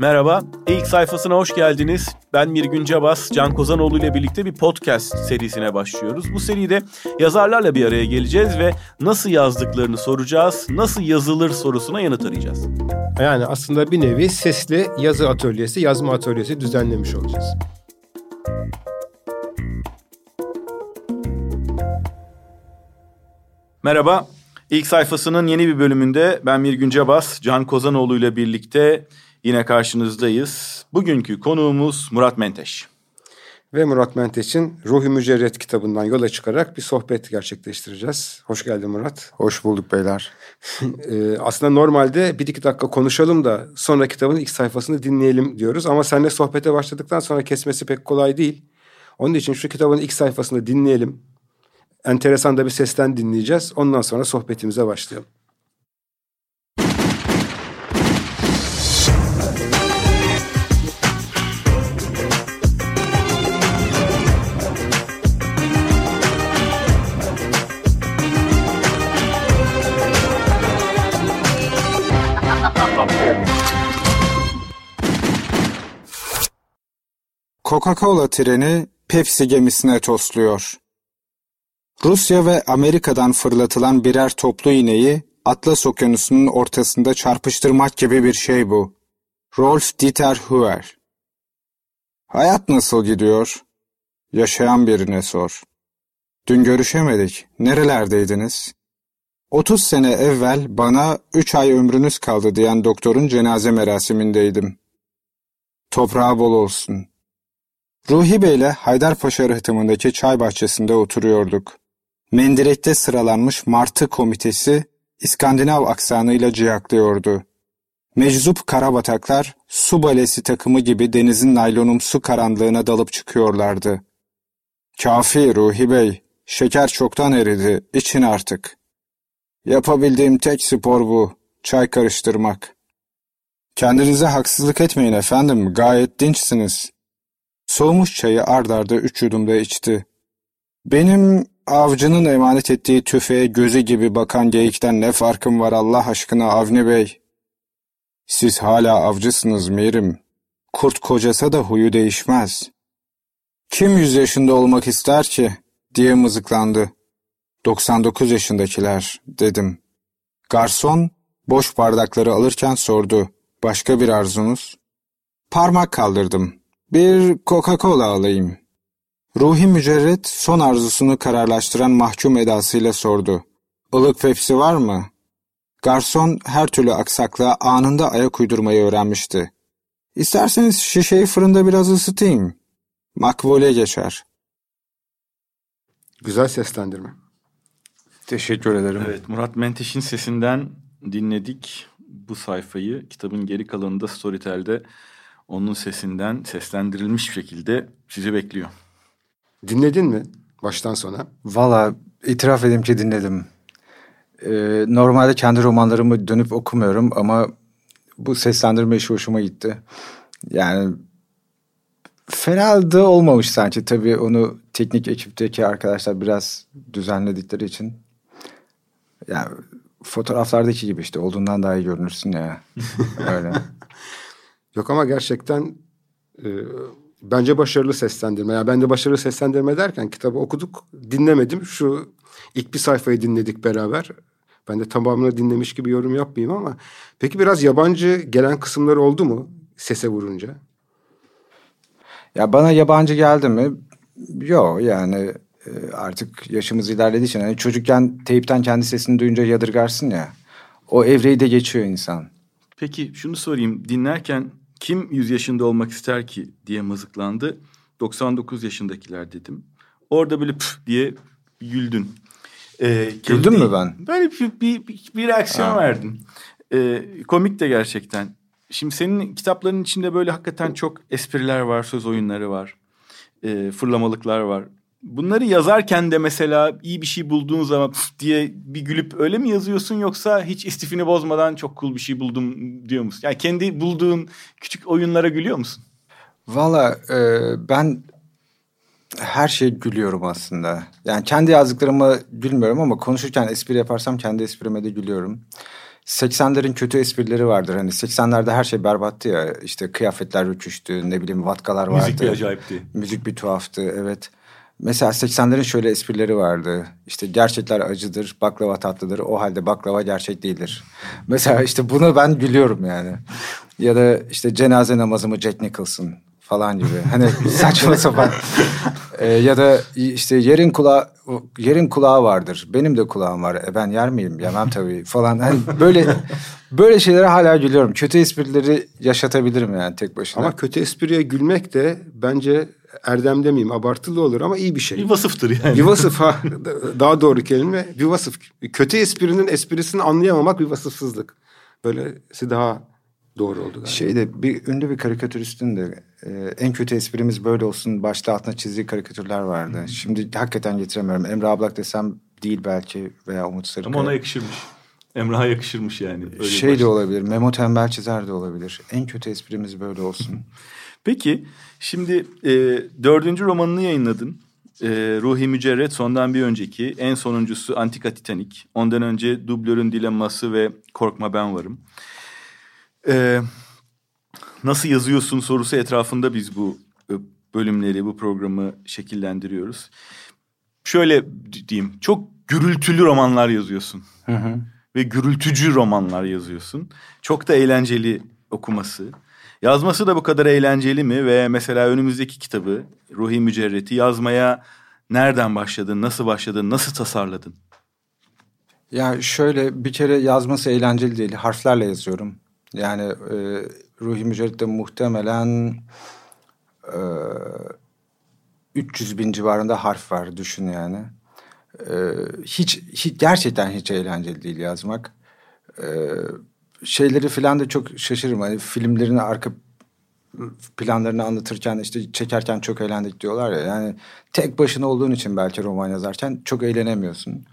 Merhaba, ilk sayfasına hoş geldiniz. Ben Mirgün Cabas, Can Kozanoğlu ile birlikte bir podcast serisine başlıyoruz. Bu seride yazarlarla bir araya geleceğiz ve nasıl yazdıklarını soracağız, nasıl yazılır sorusuna yanıt arayacağız. Yani aslında bir nevi sesli yazı atölyesi, yazma atölyesi düzenlemiş olacağız. Merhaba, ilk sayfasının yeni bir bölümünde ben Mirgün Cabas, Can Kozanoğlu ile birlikte yine karşınızdayız. Bugünkü konuğumuz Murat Menteş. Ve Murat Menteş'in Ruhi Mücerret kitabından yola çıkarak bir sohbet gerçekleştireceğiz. Hoş geldin Murat. Hoş bulduk beyler. ee, aslında normalde bir iki dakika konuşalım da sonra kitabın ilk sayfasını dinleyelim diyoruz. Ama seninle sohbete başladıktan sonra kesmesi pek kolay değil. Onun için şu kitabın ilk sayfasını dinleyelim. Enteresan da bir sesten dinleyeceğiz. Ondan sonra sohbetimize başlayalım. Coca-Cola treni Pepsi gemisine tosluyor. Rusya ve Amerika'dan fırlatılan birer toplu iğneyi Atlas Okyanusu'nun ortasında çarpıştırmak gibi bir şey bu. Rolf Dieter Huer Hayat nasıl gidiyor? Yaşayan birine sor. Dün görüşemedik. Nerelerdeydiniz? 30 sene evvel bana 3 ay ömrünüz kaldı diyen doktorun cenaze merasimindeydim. Toprağı bol olsun. Ruhi Bey'le Haydarpaşa rıhtımındaki çay bahçesinde oturuyorduk. Mendirekte sıralanmış Martı komitesi İskandinav aksanıyla ciyaklıyordu. Meczup karabataklar su balesi takımı gibi denizin naylonumsu karanlığına dalıp çıkıyorlardı. Kafi Ruhi Bey, şeker çoktan eridi, için artık. Yapabildiğim tek spor bu, çay karıştırmak. Kendinize haksızlık etmeyin efendim, gayet dinçsiniz. Soğumuş çayı ard arda üç yudumda içti. Benim avcının emanet ettiği tüfeğe gözü gibi bakan geyikten ne farkım var Allah aşkına Avni Bey? Siz hala avcısınız Mirim. Kurt kocasa da huyu değişmez. Kim yüz yaşında olmak ister ki? diye mızıklandı. 99 yaşındakiler, dedim. Garson, boş bardakları alırken sordu. Başka bir arzunuz? Parmak kaldırdım. Bir Coca-Cola alayım. Ruhi Mücerret son arzusunu kararlaştıran mahkum edasıyla sordu. Ilık Pepsi var mı? Garson her türlü aksaklığa anında ayak uydurmayı öğrenmişti. İsterseniz şişeyi fırında biraz ısıtayım. Makbule geçer. Güzel seslendirme. Teşekkür ederim. Evet, Murat Menteş'in sesinden dinledik bu sayfayı. Kitabın geri kalanında Storytel'de onun sesinden seslendirilmiş şekilde sizi bekliyor. Dinledin mi baştan sona? Valla itiraf edeyim ki dinledim. Ee, normalde kendi romanlarımı dönüp okumuyorum ama bu seslendirme işi hoşuma gitti. Yani fena da olmamış sanki. Tabii onu teknik ekipteki arkadaşlar biraz düzenledikleri için. Yani fotoğraflardaki gibi işte olduğundan daha iyi görünürsün ya. Öyle. Yok ama gerçekten e, bence başarılı seslendirme. Yani ben de başarılı seslendirme derken kitabı okuduk, dinlemedim. Şu ilk bir sayfayı dinledik beraber. Ben de tamamını dinlemiş gibi yorum yapmayayım ama peki biraz yabancı gelen kısımları oldu mu sese vurunca? Ya bana yabancı geldi mi? Yok yani e, artık yaşımız ilerlediği için hani çocukken teyipten kendi sesini duyunca yadırgarsın ya. O evreyi de geçiyor insan. Peki şunu sorayım. Dinlerken kim 100 yaşında olmak ister ki diye mızıklandı. 99 yaşındakiler dedim. Orada böyle püf diye güldün. Ee, Güldün mü ben? Böyle bir, bir, bir, bir reaksiyon ha. verdin. Ee, komik de gerçekten. Şimdi senin kitapların içinde böyle hakikaten çok espriler var, söz oyunları var. E, fırlamalıklar var. Bunları yazarken de mesela iyi bir şey bulduğun zaman diye bir gülüp öyle mi yazıyorsun yoksa hiç istifini bozmadan çok cool bir şey buldum diyor musun? Yani kendi bulduğun küçük oyunlara gülüyor musun? Valla e, ben her şey gülüyorum aslında. Yani kendi yazdıklarıma gülmüyorum ama konuşurken espri yaparsam kendi esprime de gülüyorum. 80'lerin kötü esprileri vardır. Hani 80'lerde her şey berbattı ya. İşte kıyafetler rüküştü, ne bileyim vatkalar vardı. Müzik bir acayipti. Müzik bir tuhaftı, evet. Mesela 80'lerin şöyle esprileri vardı. İşte gerçekler acıdır, baklava tatlıdır. O halde baklava gerçek değildir. Mesela işte buna ben gülüyorum yani. Ya da işte cenaze namazımı Jack Nicholson falan gibi. Hani saçma sapan. Ee, ya da işte yerin kulağı yerin kulağı vardır. Benim de kulağım var. E ben yer miyim? Yemem tabii falan. Hani böyle böyle şeylere hala gülüyorum. Kötü esprileri yaşatabilirim yani tek başına. Ama kötü espriye gülmek de bence erdem demeyeyim abartılı olur ama iyi bir şey. Bir vasıftır yani. Bir vasıf ha daha doğru kelime bir vasıf. Kötü esprinin esprisini anlayamamak bir vasıfsızlık. Böylesi daha doğru oldu galiba. Şeyde bir ünlü bir karikatüristin de e, en kötü esprimiz böyle olsun başta altına çizdiği karikatürler vardı. Hmm. Şimdi hakikaten getiremiyorum. Emre Ablak desem değil belki veya Umut Sarıkaya. Ama ona yakışırmış. Emrah'a yakışırmış yani. Öyle şey de olabilir. Memo Tembel Çizer de olabilir. En kötü esprimiz böyle olsun. Peki şimdi e, dördüncü romanını yayınladın. E, Ruhi Mücerret sondan bir önceki. En sonuncusu Antika Titanik. Ondan önce Dublör'ün Dilemması ve Korkma Ben Varım. E, nasıl yazıyorsun sorusu etrafında biz bu e, bölümleri, bu programı şekillendiriyoruz. Şöyle diyeyim, çok gürültülü romanlar yazıyorsun. Hı hı. Ve gürültücü romanlar yazıyorsun. Çok da eğlenceli okuması. Yazması da bu kadar eğlenceli mi? Ve mesela önümüzdeki kitabı Ruhi Mücerret'i yazmaya nereden başladın, nasıl başladın, nasıl tasarladın? Ya şöyle bir kere yazması eğlenceli değil. Harflerle yazıyorum. Yani e, Ruhi Mücerret'te muhtemelen e, 300 bin civarında harf var düşün yani. E, hiç, hiç gerçekten hiç eğlenceli değil yazmak. E, şeyleri falan da çok şaşırırım. Hani filmlerini arka planlarını anlatırken işte çekerken çok eğlendik diyorlar ya. Yani tek başına olduğun için belki roman yazarken çok eğlenemiyorsun.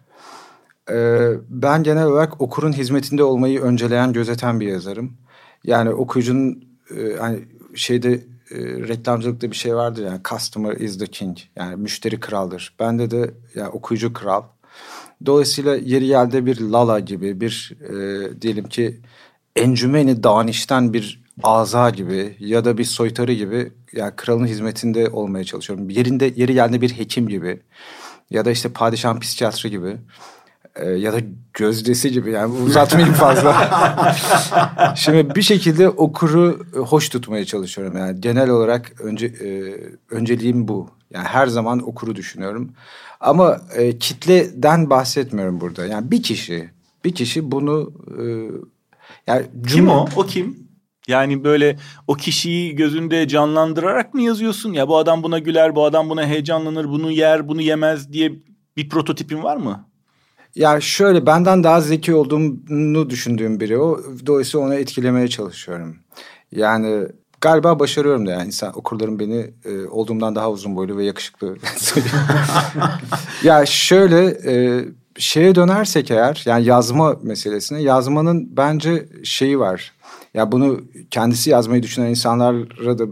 Ee, ben genel olarak okurun hizmetinde olmayı önceleyen, gözeten bir yazarım. Yani okuyucunun e, hani şeyde e, reklamcılıkta bir şey vardır yani customer is the king yani müşteri kraldır. Bende de yani okuyucu kral. Dolayısıyla yeri yerde bir Lala gibi bir e, diyelim ki encümeni danişten bir aza gibi ya da bir soytarı gibi yani kralın hizmetinde olmaya çalışıyorum. Yerinde yeri geldiğinde bir hekim gibi ya da işte padişahın psikiyatrı gibi e, ya da gözdesi gibi yani uzatmayayım fazla. Şimdi bir şekilde okuru hoş tutmaya çalışıyorum yani genel olarak önce e, önceliğim bu. Yani her zaman okuru düşünüyorum. Ama e, kitleden bahsetmiyorum burada. Yani bir kişi bir kişi bunu e, yani cümle... Kim o? O kim? Yani böyle o kişiyi gözünde canlandırarak mı yazıyorsun? Ya bu adam buna güler, bu adam buna heyecanlanır, bunu yer, bunu yemez diye bir prototipin var mı? Ya şöyle benden daha zeki olduğunu düşündüğüm biri o. Dolayısıyla onu etkilemeye çalışıyorum. Yani galiba başarıyorum da yani insan okurlarım beni e, olduğumdan daha uzun boylu ve yakışıklı. ya şöyle e, şeye dönersek eğer yani yazma meselesine yazmanın bence şeyi var. Ya bunu kendisi yazmayı düşünen insanlara da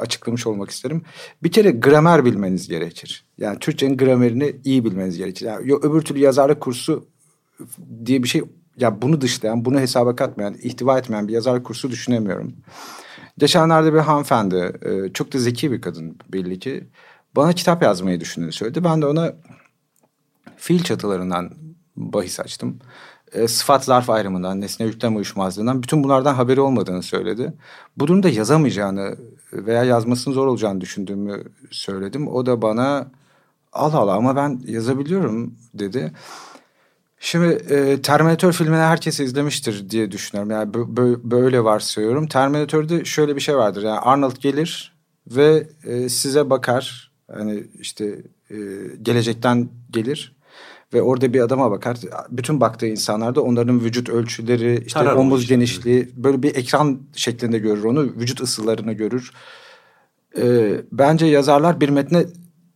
açıklamış olmak isterim. Bir kere gramer bilmeniz gerekir. Yani Türkçenin gramerini iyi bilmeniz gerekir. Yani öbür türlü yazarlık kursu diye bir şey ya bunu dışlayan, bunu hesaba katmayan, ihtiva etmeyen bir yazarlık kursu düşünemiyorum. Geçenlerde bir hanımefendi, e, çok da zeki bir kadın belli ki, bana kitap yazmayı düşündüğünü söyledi. Ben de ona fiil çatılarından bahis açtım. E, sıfat zarf ayrımından, nesne yüklem uyuşmazlığından bütün bunlardan haberi olmadığını söyledi. Bu durumda yazamayacağını veya yazmasının zor olacağını düşündüğümü söyledim. O da bana Allah Allah ama ben yazabiliyorum dedi. Şimdi e, Terminator filmini herkes izlemiştir diye düşünüyorum. Yani böyle varsayıyorum. Terminator'da şöyle bir şey vardır. Yani Arnold gelir ve e, size bakar. Hani işte e, gelecekten gelir ve orada bir adama bakar. Bütün baktığı insanlarda onların vücut ölçüleri, işte Tarar omuz işte. genişliği böyle bir ekran şeklinde görür onu. Vücut ısılarını görür. Ee, bence yazarlar bir metne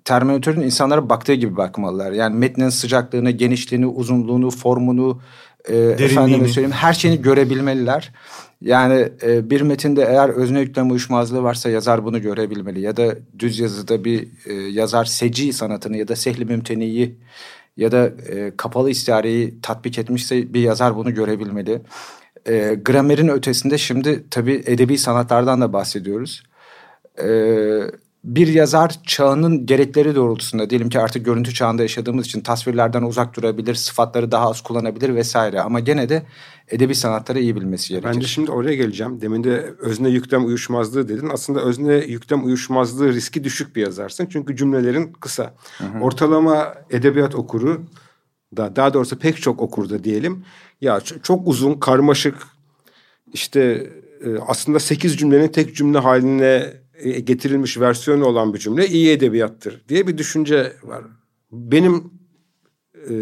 Terminatörün insanlara baktığı gibi bakmalılar. Yani metnin sıcaklığını, genişliğini, uzunluğunu, formunu, e, efendime söyleyeyim her şeyini görebilmeliler. Yani e, bir metinde eğer özne yüklem uyuşmazlığı varsa yazar bunu görebilmeli. Ya da düz yazıda bir e, yazar seci sanatını ya da sehli mümteniyi ya da e, kapalı istihareyi tatbik etmişse bir yazar bunu görebilmeli. E, gramerin ötesinde şimdi tabii edebi sanatlardan da bahsediyoruz. E, bir yazar çağının gerekleri doğrultusunda diyelim ki artık görüntü çağında yaşadığımız için tasvirlerden uzak durabilir, sıfatları daha az kullanabilir vesaire. Ama gene de edebi sanatları iyi bilmesi gerekir. Ben de şimdi oraya geleceğim. Demin de özne yüklem uyuşmazlığı dedin. Aslında özne yüklem uyuşmazlığı riski düşük bir yazarsın. Çünkü cümlelerin kısa. Hı hı. Ortalama edebiyat okuru da daha doğrusu pek çok okurda diyelim. Ya çok uzun, karmaşık işte e, aslında sekiz cümlenin tek cümle haline getirilmiş versiyonu olan bir cümle iyi edebiyattır diye bir düşünce var. Benim e,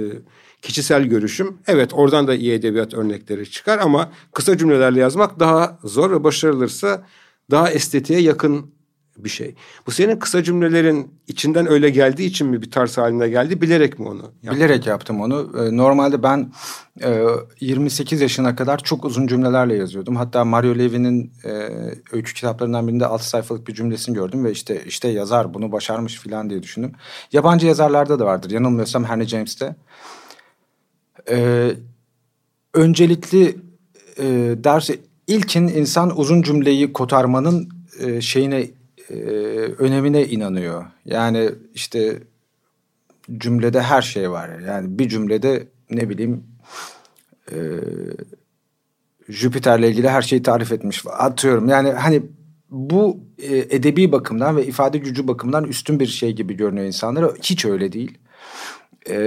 kişisel görüşüm evet oradan da iyi edebiyat örnekleri çıkar ama kısa cümlelerle yazmak daha zor ve başarılırsa daha estetiğe yakın bir şey. Bu senin kısa cümlelerin içinden öyle geldiği için mi bir tarz haline geldi? Bilerek mi onu? Yaptın? Bilerek yaptım onu. Ee, normalde ben 28 e, yaşına kadar çok uzun cümlelerle yazıyordum. Hatta Mario Levy'nin e, öykü kitaplarından birinde 6 sayfalık bir cümlesini gördüm ve işte işte yazar bunu başarmış falan diye düşündüm. Yabancı yazarlarda da vardır. Yanılmıyorsam Henry James'te. Ee, öncelikli e, dersi ilkin insan uzun cümleyi kotarmanın şeyine e, önemine inanıyor. Yani işte cümlede her şey var. Yani bir cümlede ne bileyim e, Jüpiter'le ilgili her şeyi tarif etmiş. Atıyorum yani hani bu e, edebi bakımdan ve ifade gücü bakımından üstün bir şey gibi görünüyor insanlara. Hiç öyle değil. E,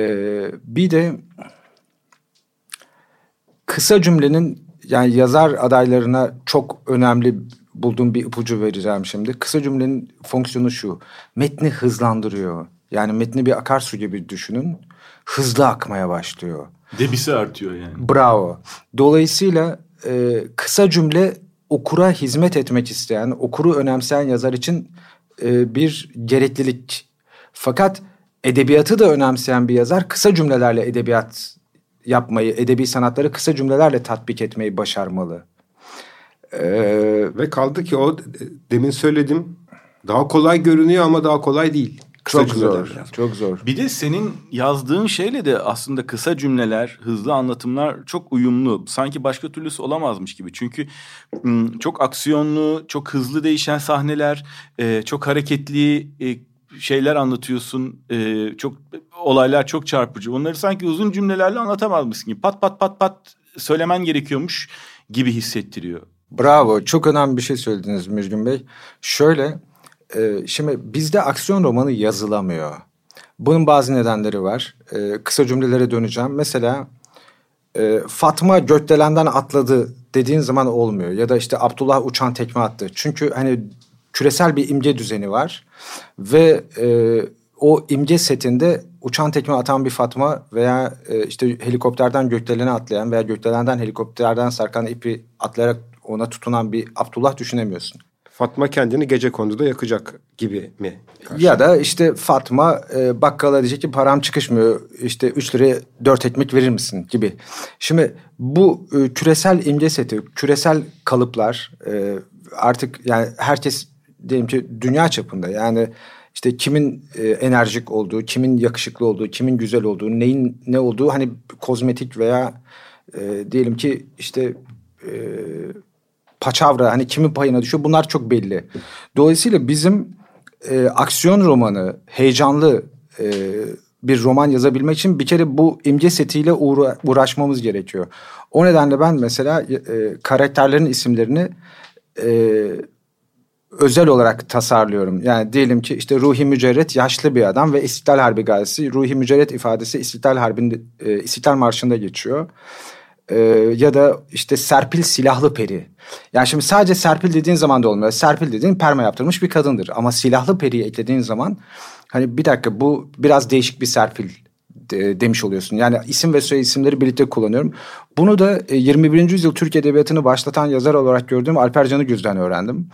bir de kısa cümlenin yani yazar adaylarına çok önemli bulduğum bir ipucu vereceğim şimdi. Kısa cümlenin fonksiyonu şu. Metni hızlandırıyor. Yani metni bir akarsu gibi düşünün. Hızlı akmaya başlıyor. Debisi artıyor yani. Bravo. Dolayısıyla e, kısa cümle okura hizmet etmek isteyen, okuru önemseyen yazar için e, bir gereklilik. Fakat edebiyatı da önemseyen bir yazar kısa cümlelerle edebiyat yapmayı, edebi sanatları kısa cümlelerle tatbik etmeyi başarmalı. Ee, ve kaldı ki o demin söyledim daha kolay görünüyor ama daha kolay değil. Kısa çok zor. Yani. Çok zor. Bir de senin yazdığın şeyle de aslında kısa cümleler, hızlı anlatımlar çok uyumlu. Sanki başka türlüsü olamazmış gibi. Çünkü çok aksiyonlu, çok hızlı değişen sahneler, e, çok hareketli e, şeyler anlatıyorsun. E, çok olaylar çok çarpıcı. Onları sanki uzun cümlelerle anlatamazmışsın gibi. Pat pat pat pat söylemen gerekiyormuş gibi hissettiriyor. Bravo. Çok önemli bir şey söylediniz Mirgün Bey. Şöyle, e, şimdi bizde aksiyon romanı yazılamıyor. Bunun bazı nedenleri var. E, kısa cümlelere döneceğim. Mesela e, Fatma gökdelenden atladı dediğin zaman olmuyor. Ya da işte Abdullah uçan tekme attı. Çünkü hani küresel bir imge düzeni var. Ve e, o imge setinde uçan tekme atan bir Fatma veya e, işte helikopterden gökdelene atlayan veya gökdelenden helikopterden sarkan ipi atlayarak ona tutunan bir Abdullah düşünemiyorsun. Fatma kendini gece konduda yakacak gibi mi? Karşı? Ya da işte Fatma e, bakkala diyecek ki param çıkışmıyor işte üç liraya dört ekmek verir misin gibi. Şimdi bu e, küresel imge seti, küresel kalıplar e, artık yani herkes diyelim ki dünya çapında yani işte kimin e, enerjik olduğu, kimin yakışıklı olduğu, kimin güzel olduğu, neyin ne olduğu hani kozmetik veya e, diyelim ki işte e, paçavra hani kimin payına düşüyor bunlar çok belli. Dolayısıyla bizim e, aksiyon romanı heyecanlı e, bir roman yazabilmek için bir kere bu imge setiyle uğra uğraşmamız gerekiyor. O nedenle ben mesela e, karakterlerin isimlerini e, özel olarak tasarlıyorum. Yani diyelim ki işte Ruhi Mücerret yaşlı bir adam ve İstiklal Harbi gazisi. Ruhi Mücerret ifadesi İstiklal Harbi'nde e, İstiklal Marşı'nda geçiyor. Ee, ya da işte Serpil silahlı peri. Yani şimdi sadece Serpil dediğin zaman da olmuyor. Serpil dediğin perma yaptırmış bir kadındır. Ama silahlı periyi eklediğin zaman hani bir dakika bu biraz değişik bir Serpil de, demiş oluyorsun. Yani isim ve soy isimleri birlikte kullanıyorum. Bunu da 21. E, yüzyıl Türk Edebiyatı'nı başlatan yazar olarak gördüğüm Alper Canıgüz'den öğrendim.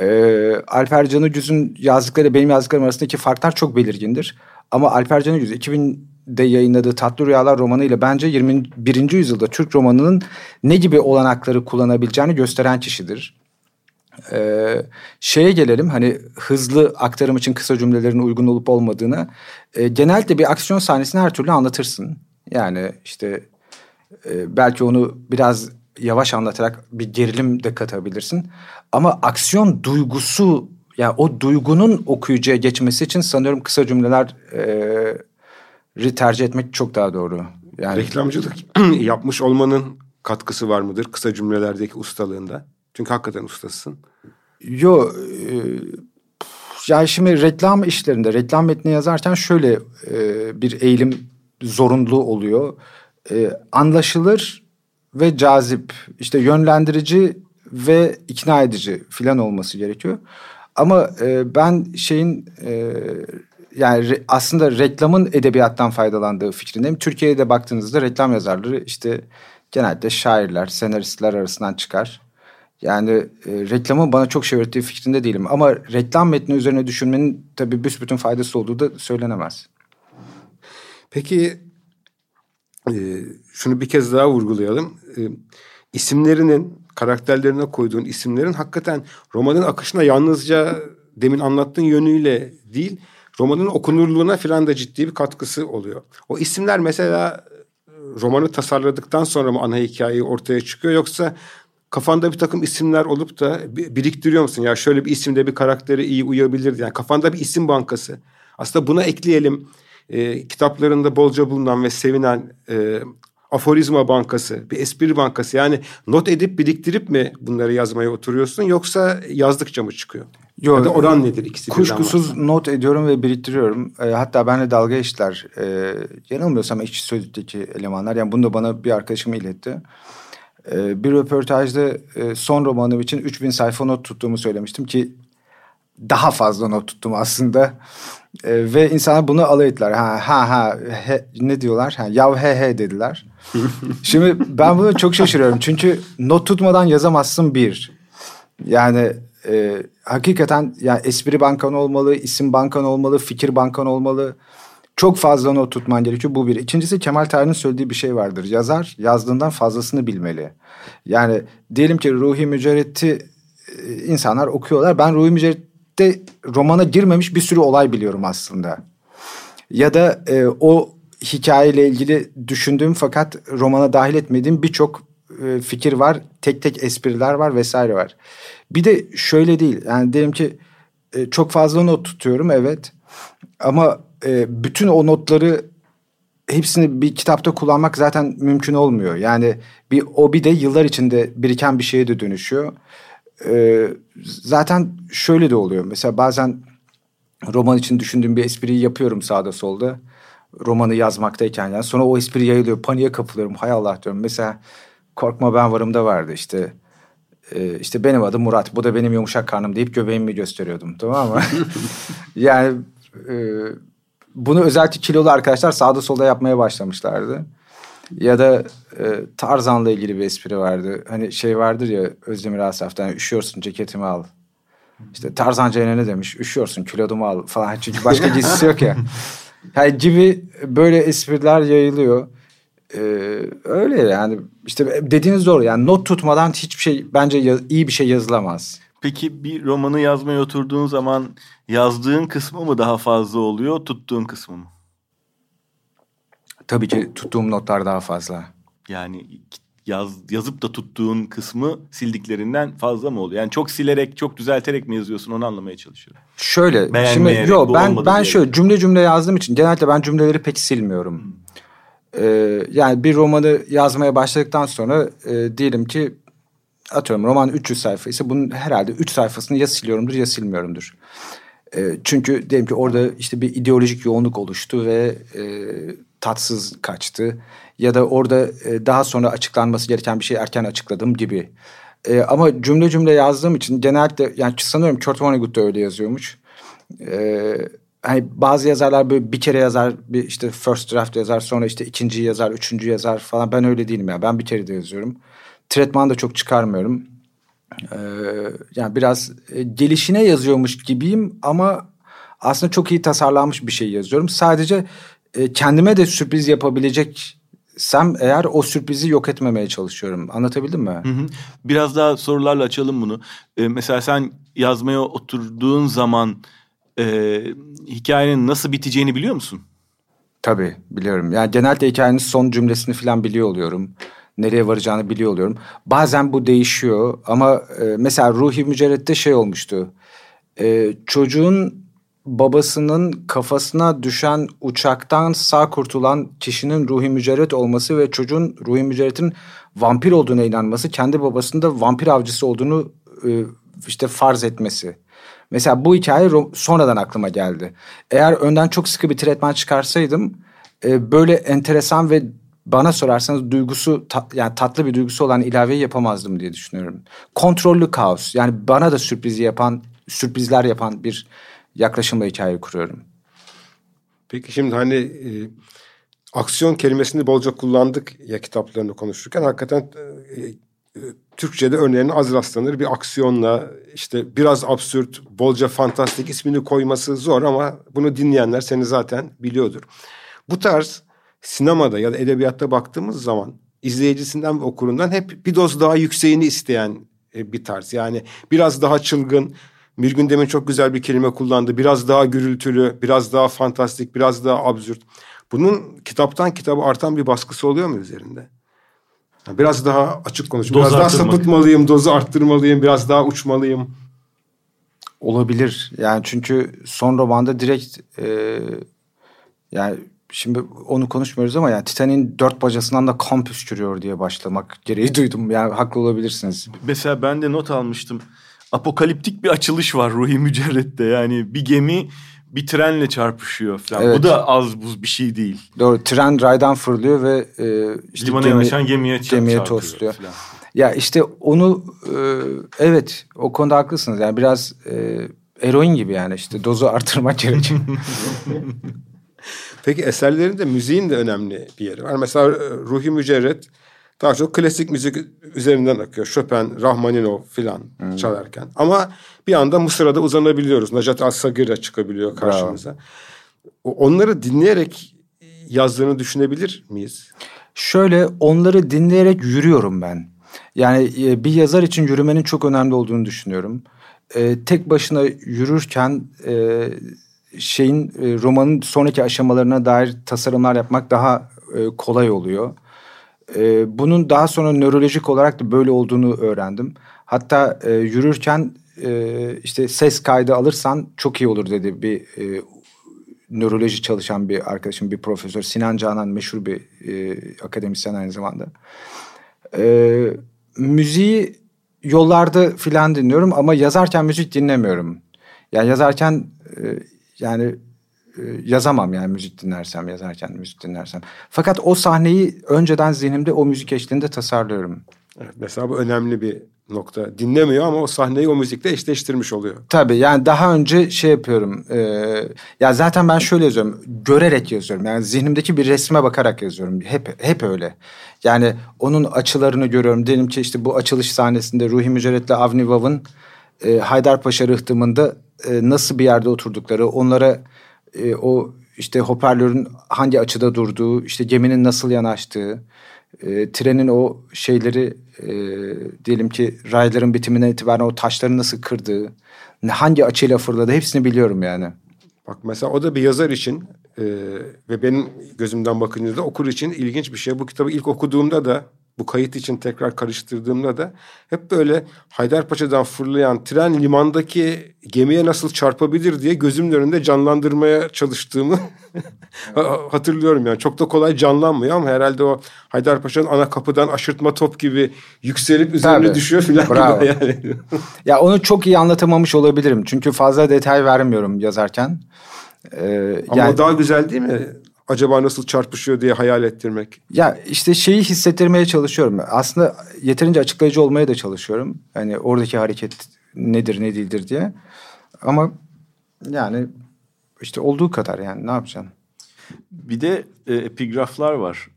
Ee, Alper Canıgüz'ün yazdıkları benim yazdıklarım arasındaki farklar çok belirgindir. Ama Alper Canıgüz 2000 de yayınladığı Tatlı Rüyalar romanıyla bence 21. yüzyılda Türk romanının ne gibi olanakları kullanabileceğini gösteren kişidir. Ee, şeye gelelim hani hızlı aktarım için kısa cümlelerin uygun olup olmadığını. Ee, genellikle bir aksiyon sahnesini her türlü anlatırsın. Yani işte e, belki onu biraz yavaş anlatarak bir gerilim de katabilirsin. Ama aksiyon duygusu yani o duygunun okuyucuya geçmesi için sanıyorum kısa cümleler e, tercih etmek çok daha doğru. Yani reklamcılık yapmış olmanın katkısı var mıdır kısa cümlelerdeki ustalığında? Çünkü hakikaten ustasısın. Yo e, yani şimdi reklam işlerinde reklam metni yazarken şöyle e, bir eğilim zorunlu oluyor. E, anlaşılır ve cazip işte yönlendirici ve ikna edici filan olması gerekiyor. Ama e, ben şeyin e, yani re, aslında reklamın edebiyattan faydalandığı fikrindeyim. Türkiye'de baktığınızda reklam yazarları işte genelde şairler, senaristler arasından çıkar. Yani e, reklamın bana çok şey öğrettiği fikrinde değilim. Ama reklam metni üzerine düşünmenin tabii büsbütün faydası olduğu da söylenemez. Peki e, şunu bir kez daha vurgulayalım. E, isimlerinin, karakterlerine koyduğun isimlerin hakikaten romanın akışına yalnızca demin anlattığın yönüyle değil, romanın okunurluğuna filan da ciddi bir katkısı oluyor. O isimler mesela e, romanı tasarladıktan sonra mı ana hikayeyi ortaya çıkıyor yoksa kafanda bir takım isimler olup da biriktiriyor musun? Ya şöyle bir isimde bir karaktere iyi uyabilir. Yani kafanda bir isim bankası. Aslında buna ekleyelim e, kitaplarında bolca bulunan ve sevinen e, aforizma bankası, bir espri bankası. Yani not edip biriktirip mi bunları yazmaya oturuyorsun yoksa yazdıkça mı çıkıyor? Yok, ya da oran nedir ikisi Kuşkusuz not ediyorum ve biriktiriyorum. E, hatta benle dalga geçtiler. E, yanılmıyorsam ekşi sözlükteki elemanlar. Yani bunu da bana bir arkadaşım iletti. E, bir röportajda e, son romanım için 3000 sayfa not tuttuğumu söylemiştim ki daha fazla not tuttum aslında. E, ve insanlar bunu alay ettiler. Ha ha ha he, ne diyorlar? Ha, yav he he dediler. Şimdi ben bunu çok şaşırıyorum. Çünkü not tutmadan yazamazsın bir. Yani e, hakikaten yani espri bankan olmalı, isim bankan olmalı, fikir bankan olmalı. Çok fazla not tutman gerekiyor. Bu bir. İkincisi Kemal Tahir'in söylediği bir şey vardır. Yazar yazdığından fazlasını bilmeli. Yani diyelim ki Ruhi Mücerret'i e, insanlar okuyorlar. Ben Ruhi Mücerret'te romana girmemiş bir sürü olay biliyorum aslında. Ya da e, o hikayeyle ilgili düşündüğüm fakat romana dahil etmediğim birçok e, fikir var. Tek tek espriler var vesaire var. Bir de şöyle değil. Yani diyelim ki e, çok fazla not tutuyorum evet. Ama e, bütün o notları hepsini bir kitapta kullanmak zaten mümkün olmuyor. Yani bir o bir de yıllar içinde biriken bir şeye de dönüşüyor. Ee, zaten şöyle de oluyor. Mesela bazen roman için düşündüğüm bir espriyi yapıyorum sağda solda. Romanı yazmaktayken yani sonra o espri yayılıyor. Paniğe kapılıyorum. Hay Allah diyorum. Mesela Korkma Ben Varım'da vardı işte. Ee, işte benim adım Murat. Bu da benim yumuşak karnım deyip göbeğimi gösteriyordum. Tamam mı? yani e, bunu özellikle kilolu arkadaşlar sağda solda yapmaya başlamışlardı. Ya da e, Tarzan'la ilgili bir espri vardı. Hani şey vardır ya Özdemir Asaf'tan üşüyorsun ceketimi al. İşte Tarzan Ceyne ne demiş? Üşüyorsun kilodumu al falan. Çünkü başka giysisi yok ya. Yani gibi böyle espriler yayılıyor. Ee, öyle yani işte dediğiniz doğru yani not tutmadan hiçbir şey bence iyi bir şey yazılamaz. Peki bir romanı yazmaya oturduğun zaman yazdığın kısmı mı daha fazla oluyor, tuttuğun kısmı mı? Tabii ki tuttuğum notlar daha fazla. Yani yaz, yazıp da tuttuğun kısmı sildiklerinden fazla mı oluyor? Yani çok silerek, çok düzelterek mi yazıyorsun onu anlamaya çalışıyorum. Şöyle, şimdi yok ben ben şöyle cümle cümle yazdığım için genelde ben cümleleri pek silmiyorum. Hmm. Ee, yani bir romanı yazmaya başladıktan sonra e, diyelim ki atıyorum roman 300 sayfa ise bunun herhalde 3 sayfasını ya siliyorumdur ya silmiyorumdur. E, çünkü diyelim ki orada işte bir ideolojik yoğunluk oluştu ve e, tatsız kaçtı. Ya da orada e, daha sonra açıklanması gereken bir şey erken açıkladım gibi. E, ama cümle cümle yazdığım için genellikle yani sanıyorum Kurt Vonnegut da öyle yazıyormuş. E, hani bazı yazarlar böyle bir kere yazar bir işte first draft yazar sonra işte ikinci yazar üçüncü yazar falan ben öyle değilim ya ben bir kere de yazıyorum. Tretman da çok çıkarmıyorum. Ee, yani biraz e, gelişine yazıyormuş gibiyim ama aslında çok iyi tasarlanmış bir şey yazıyorum. Sadece e, kendime de sürpriz yapabilecek Sam eğer o sürprizi yok etmemeye çalışıyorum. Anlatabildim mi? Hı hı. Biraz daha sorularla açalım bunu. Ee, mesela sen yazmaya oturduğun zaman e, hikayenin nasıl biteceğini biliyor musun? Tabii biliyorum. Yani genelde hikayenin son cümlesini falan biliyor oluyorum. Nereye varacağını biliyor oluyorum. Bazen bu değişiyor ama e, mesela Ruhi Mücerret'te şey olmuştu. E, çocuğun babasının kafasına düşen uçaktan sağ kurtulan kişinin ruhi mücerret olması ve çocuğun ruhi mücerretin vampir olduğuna inanması, kendi babasının da vampir avcısı olduğunu e, işte farz etmesi. Mesela bu hikaye sonradan aklıma geldi. Eğer önden çok sıkı bir tretman çıkarsaydım e, böyle enteresan ve bana sorarsanız duygusu yani tatlı bir duygusu olan ilaveyi yapamazdım diye düşünüyorum. Kontrollü kaos yani bana da sürprizi yapan sürprizler yapan bir yaklaşımla hikaye kuruyorum. Peki şimdi hani e, aksiyon kelimesini bolca kullandık ya kitaplarını konuşurken hakikaten e, e, Türkçe'de örneğin az rastlanır bir aksiyonla işte biraz absürt, bolca fantastik ismini koyması zor ama bunu dinleyenler seni zaten biliyordur. Bu tarz sinemada ya da edebiyatta baktığımız zaman izleyicisinden ve okurundan hep bir doz daha yükseğini isteyen e, bir tarz. Yani biraz daha çılgın, Mirgün demin çok güzel bir kelime kullandı. Biraz daha gürültülü, biraz daha fantastik, biraz daha absürt. Bunun kitaptan kitaba artan bir baskısı oluyor mu üzerinde? Biraz daha açık konuş. Biraz daha sapıtmalıyım, dozu arttırmalıyım, biraz daha uçmalıyım. Olabilir. Yani çünkü son romanda direkt e, yani şimdi onu konuşmuyoruz ama yani Titan'in dört bacasından da kan püskürüyor diye başlamak gereği duydum. Yani haklı olabilirsiniz. Mesela ben de not almıştım apokaliptik bir açılış var Ruhi Mücerret'te. Yani bir gemi bir trenle çarpışıyor falan. Evet. Bu da az buz bir şey değil. Doğru. Tren raydan fırlıyor ve e, işte Limana gemi, yanaşan gemiye, gemiye tosluyor. Falan. Ya işte onu e, evet o konuda haklısınız. Yani biraz e, eroin gibi yani işte dozu artırmak gerekiyor. Peki eserlerinde müziğin de önemli bir yeri var. Mesela Ruhi Mücerret daha çok klasik müzik üzerinden akıyor. Chopin, Rahmaninov filan hmm. çalarken. Ama bir anda Mısır'a da uzanabiliyoruz. Najat As-Sagira çıkabiliyor karşımıza. Bravo. Onları dinleyerek yazdığını düşünebilir miyiz? Şöyle onları dinleyerek yürüyorum ben. Yani e, bir yazar için yürümenin çok önemli olduğunu düşünüyorum. Ee, tek başına yürürken e, şeyin e, romanın sonraki aşamalarına dair tasarımlar yapmak daha e, kolay oluyor. E, bunun daha sonra nörolojik olarak da böyle olduğunu öğrendim. Hatta e, yürürken e, işte ses kaydı alırsan çok iyi olur dedi bir e, nöroloji çalışan bir arkadaşım, bir profesör. Sinan Canan meşhur bir e, akademisyen aynı zamanda. E, müziği yollarda filan dinliyorum ama yazarken müzik dinlemiyorum. Yani yazarken e, yani yazamam yani müzik dinlersem, yazarken müzik dinlersem. Fakat o sahneyi önceden zihnimde o müzik eşliğinde tasarlıyorum. Evet, mesela bu önemli bir nokta. Dinlemiyor ama o sahneyi o müzikle eşleştirmiş oluyor. Tabii yani daha önce şey yapıyorum. E, ya zaten ben şöyle yazıyorum. Görerek yazıyorum. Yani zihnimdeki bir resme bakarak yazıyorum. Hep hep öyle. Yani onun açılarını görüyorum. Diyelim ki işte bu açılış sahnesinde Ruhi Mücerret'le Avni Vav'ın e, Haydarpaşa rıhtımında e, nasıl bir yerde oturdukları, onlara e, o işte hoparlörün hangi açıda durduğu, işte geminin nasıl yanaştığı, e, trenin o şeyleri e, diyelim ki rayların bitiminden itibaren o taşları nasıl kırdığı, hangi açıyla fırladı hepsini biliyorum yani. Bak mesela o da bir yazar için e, ve benim gözümden bakınca da okur için ilginç bir şey. Bu kitabı ilk okuduğumda da bu kayıt için tekrar karıştırdığımda da hep böyle Haydarpaşa'dan fırlayan tren limandaki gemiye nasıl çarpabilir diye gözümün önünde canlandırmaya çalıştığımı hatırlıyorum yani. Çok da kolay canlanmıyor ama herhalde o Haydarpaşa'nın ana kapıdan aşırtma top gibi yükselip üzerine Tabii. düşüyor filan Bravo. yani. ya onu çok iyi anlatamamış olabilirim. Çünkü fazla detay vermiyorum yazarken. Ee, Ama yani, daha güzel değil mi? Acaba nasıl çarpışıyor diye hayal ettirmek. Ya işte şeyi hissettirmeye çalışıyorum. Aslında yeterince açıklayıcı olmaya da çalışıyorum. Hani oradaki hareket nedir ne değildir diye. Ama yani işte olduğu kadar yani ne yapacağım? Bir de e, epigraflar var.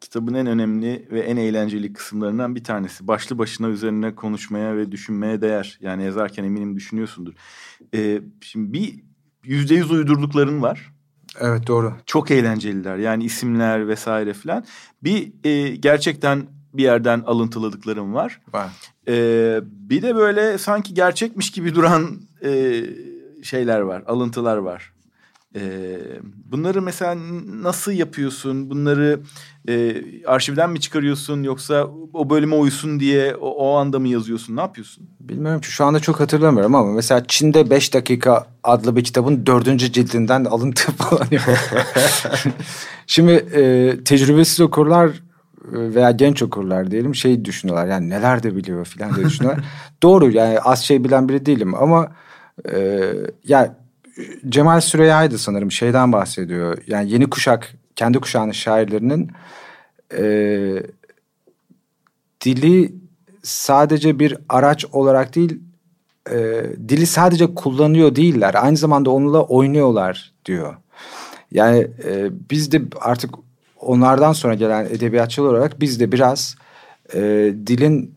Kitabın en önemli ve en eğlenceli kısımlarından bir tanesi. Başlı başına üzerine konuşmaya ve düşünmeye değer. Yani yazarken eminim düşünüyorsundur. E, şimdi bir yüzde yüz uydurdukların var. Evet doğru. Çok eğlenceliler yani isimler vesaire filan. Bir e, gerçekten bir yerden alıntıladıklarım var. Var. E, bir de böyle sanki gerçekmiş gibi duran e, şeyler var, alıntılar var. E, bunları mesela nasıl yapıyorsun? Bunları e, arşivden mi çıkarıyorsun yoksa o bölüme uysun diye o, o anda mı yazıyorsun? Ne yapıyorsun? Bilmiyorum ki şu anda çok hatırlamıyorum ama mesela Çin'de 5 dakika adlı bir kitabın dördüncü cildinden alıntı falan yok. Şimdi e, tecrübesiz okurlar veya genç okurlar diyelim şey düşünüyorlar yani neler de biliyor falan diye düşünüyorlar. Doğru yani az şey bilen biri değilim ama e, yani Cemal Süreyya'ydı sanırım şeyden bahsediyor. Yani yeni kuşak kendi kuşağının şairlerinin e, dili sadece bir araç olarak değil e, dili sadece kullanıyor değiller. Aynı zamanda onunla oynuyorlar diyor. Yani e, biz de artık onlardan sonra gelen edebiyatçılar olarak biz de biraz e, dilin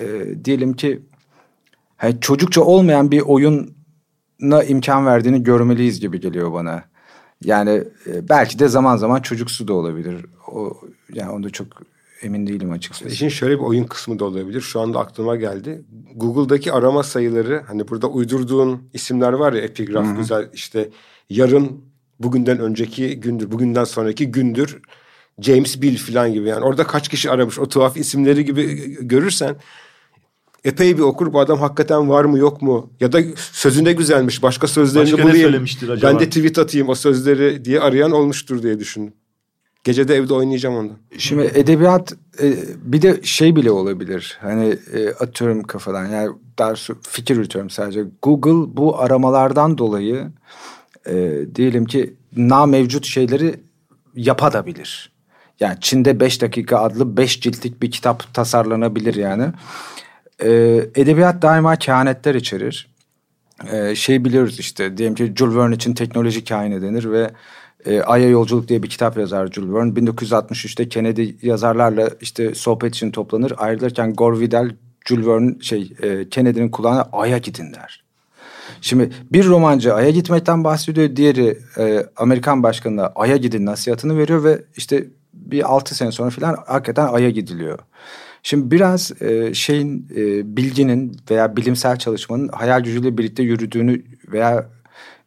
e, diyelim ki hani çocukça olmayan bir oyuna imkan verdiğini görmeliyiz gibi geliyor bana. Yani e, belki de zaman zaman çocuksu da olabilir. O yani onda çok emin değilim açıkçası. İşin şöyle bir oyun kısmı da olabilir. Şu anda aklıma geldi. Google'daki arama sayıları hani burada uydurduğun isimler var ya epigraf Hı-hı. güzel işte yarın bugünden önceki gündür, bugünden sonraki gündür James Bill falan gibi yani orada kaç kişi aramış o tuhaf isimleri gibi görürsen epey bir okur bu adam hakikaten var mı yok mu ya da sözü ne güzelmiş başka sözlerini başka bulayım. söylemiştir acaba? Ben de tweet atayım o sözleri diye arayan olmuştur diye düşündüm. Gece de evde oynayacağım onu. Şimdi edebiyat e, bir de şey bile olabilir. Hani e, atıyorum kafadan yani daha fikir üretiyorum sadece. Google bu aramalardan dolayı e, diyelim ki na mevcut şeyleri yapabilir. Yani Çin'de 5 dakika adlı 5 ciltlik bir kitap tasarlanabilir yani. E, edebiyat daima kehanetler içerir. E, şey biliyoruz işte diyelim ki Jules Verne için teknoloji kaini denir ve e, Ay'a Yolculuk diye bir kitap yazar Jules Verne. 1963'te Kennedy yazarlarla işte sohbet için toplanır. Ayrılırken Gore Vidal Jules Verne şey e, Kennedy'nin kulağına Ay'a gidin der. Şimdi bir romancı Ay'a gitmekten bahsediyor. Diğeri e, Amerikan başkanına Ay'a gidin nasihatını veriyor ve işte bir altı sene sonra falan hakikaten Ay'a gidiliyor. Şimdi biraz e, şeyin e, bilginin veya bilimsel çalışmanın hayal gücüyle birlikte yürüdüğünü veya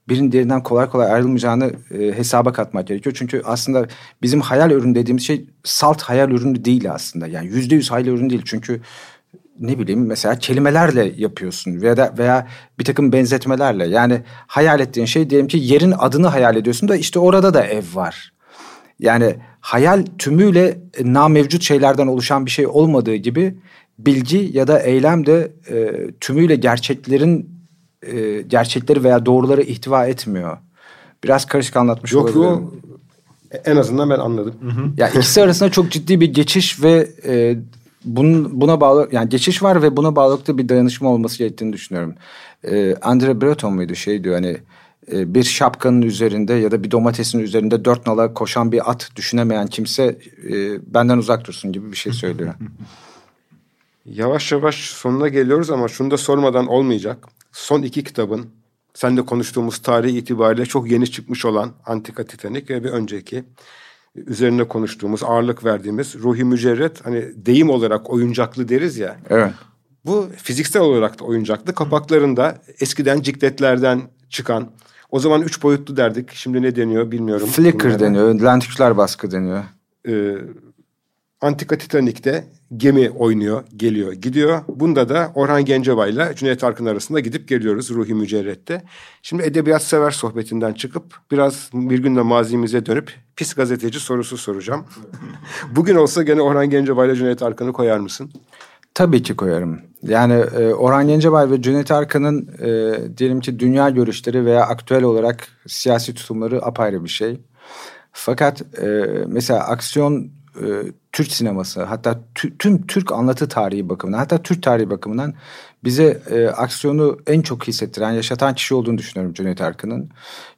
birinin diğerinden kolay kolay ayrılmayacağını e, hesaba katmak gerekiyor. Çünkü aslında bizim hayal ürünü dediğimiz şey salt hayal ürünü değil aslında. Yani yüzde yüz hayal ürünü değil. Çünkü ne bileyim mesela kelimelerle yapıyorsun veya da, veya bir takım benzetmelerle. Yani hayal ettiğin şey diyelim ki yerin adını hayal ediyorsun da işte orada da ev var. Yani hayal tümüyle e, na mevcut şeylerden oluşan bir şey olmadığı gibi bilgi ya da eylem de e, tümüyle gerçeklerin e, gerçekleri veya doğruları ihtiva etmiyor. Biraz karışık anlatmış Yok, olabilirim. Yok en azından ben anladım. Hı hı. Ya ikisi arasında çok ciddi bir geçiş ve e, bunun, buna bağlı yani geçiş var ve buna bağlılıkta bir dayanışma olması gerektiğini düşünüyorum. E, Andre Breton muydu şey diyor hani e, bir şapkanın üzerinde ya da bir domatesin üzerinde dört nala koşan bir at düşünemeyen kimse e, benden uzak dursun gibi bir şey söylüyor. Yavaş yavaş sonuna geliyoruz ama şunu da sormadan olmayacak son iki kitabın sen de konuştuğumuz tarih itibariyle çok yeni çıkmış olan Antika Titanik ve bir önceki üzerine konuştuğumuz, ağırlık verdiğimiz Ruhi Mücerret hani deyim olarak oyuncaklı deriz ya. Evet. Bu fiziksel olarak da oyuncaklı. Kapaklarında eskiden cikletlerden çıkan o zaman üç boyutlu derdik. Şimdi ne deniyor bilmiyorum. Flickr deniyor. Lentükler baskı deniyor. Ee, Antika Titanik'te gemi oynuyor, geliyor, gidiyor. Bunda da Orhan Gencebay ile Cüneyt Arkın arasında gidip geliyoruz Ruhi Mücerret'te. Şimdi edebiyat sever sohbetinden çıkıp biraz bir günde mazimize dönüp pis gazeteci sorusu soracağım. Bugün olsa gene Orhan Gencebay ile Cüneyt Arkın'ı koyar mısın? Tabii ki koyarım. Yani e, Orhan Gencebay ve Cüneyt Arkın'ın e, diyelim ki dünya görüşleri veya aktüel olarak siyasi tutumları apayrı bir şey. Fakat e, mesela aksiyon e, Türk sineması hatta tüm Türk anlatı tarihi bakımından hatta Türk tarihi bakımından bize e, aksiyonu en çok hissettiren, yaşatan kişi olduğunu düşünüyorum Cüneyt Arkın'ın.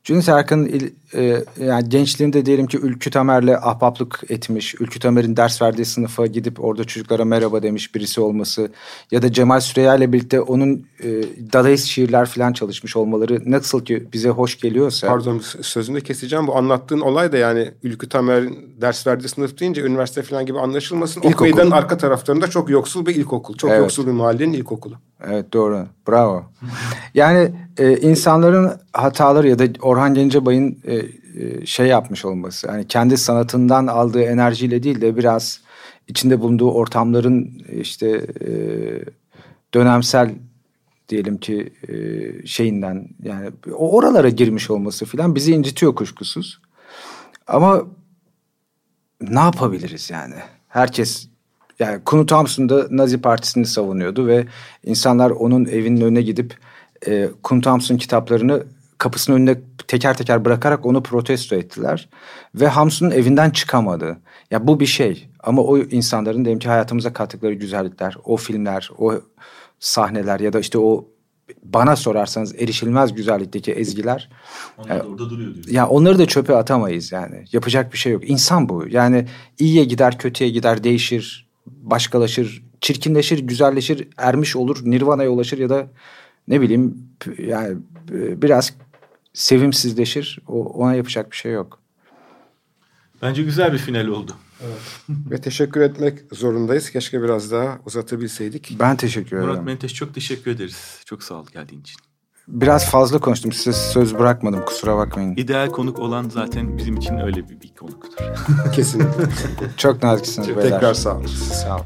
Cüneyt Arkın e, yani gençliğinde diyelim ki Ülkü Tamer'le ahbaplık etmiş. Ülkü Tamer'in ders verdiği sınıfa gidip orada çocuklara merhaba demiş birisi olması. Ya da Cemal Süreya ile birlikte onun e, Dadaist şiirler falan çalışmış olmaları nasıl ki bize hoş geliyorsa. Pardon sözünü keseceğim. Bu anlattığın olay da yani Ülkü Tamer'in ders verdiği sınıf deyince üniversite falan gibi anlaşılmasın. İlkokul. O meydanın arka taraflarında çok yoksul bir ilkokul. Çok evet. yoksul bir mahallenin ilkokulu. Evet doğru. Bravo. Yani e, insanların hataları ya da Orhan Gencebay'ın e, e, şey yapmış olması. Yani kendi sanatından aldığı enerjiyle değil de biraz içinde bulunduğu ortamların işte e, dönemsel diyelim ki e, şeyinden yani oralara girmiş olması filan bizi incitiyor kuşkusuz. Ama ne yapabiliriz yani? Herkes yani Kunu Thompson Nazi Partisi'ni savunuyordu ve insanlar onun evinin önüne gidip e, Kunu Thompson kitaplarını kapısının önünde teker teker bırakarak onu protesto ettiler. Ve Hamsun'un evinden çıkamadı. Ya bu bir şey ama o insanların diyelim ki hayatımıza kattıkları güzellikler, o filmler, o sahneler ya da işte o bana sorarsanız erişilmez güzellikteki ezgiler. Onlar da orada duruyor diyorsun. Ya onları da çöpe atamayız yani. Yapacak bir şey yok. İnsan bu. Yani iyiye gider, kötüye gider, değişir, başkalaşır, çirkinleşir, güzelleşir, ermiş olur, nirvana'ya ulaşır ya da ne bileyim yani biraz sevimsizleşir. O, ona yapacak bir şey yok. Bence güzel bir final oldu. Evet. Ve teşekkür etmek zorundayız. Keşke biraz daha uzatabilseydik. Ben teşekkür ederim. Murat Menteş çok teşekkür ederiz. Çok sağ ol geldiğin için. Biraz fazla konuştum. Size söz bırakmadım. Kusura bakmayın. İdeal konuk olan zaten bizim için öyle bir, bir konuktur. Kesinlikle. Çok naziksiniz. Tekrar sağ olun. Sağ olun.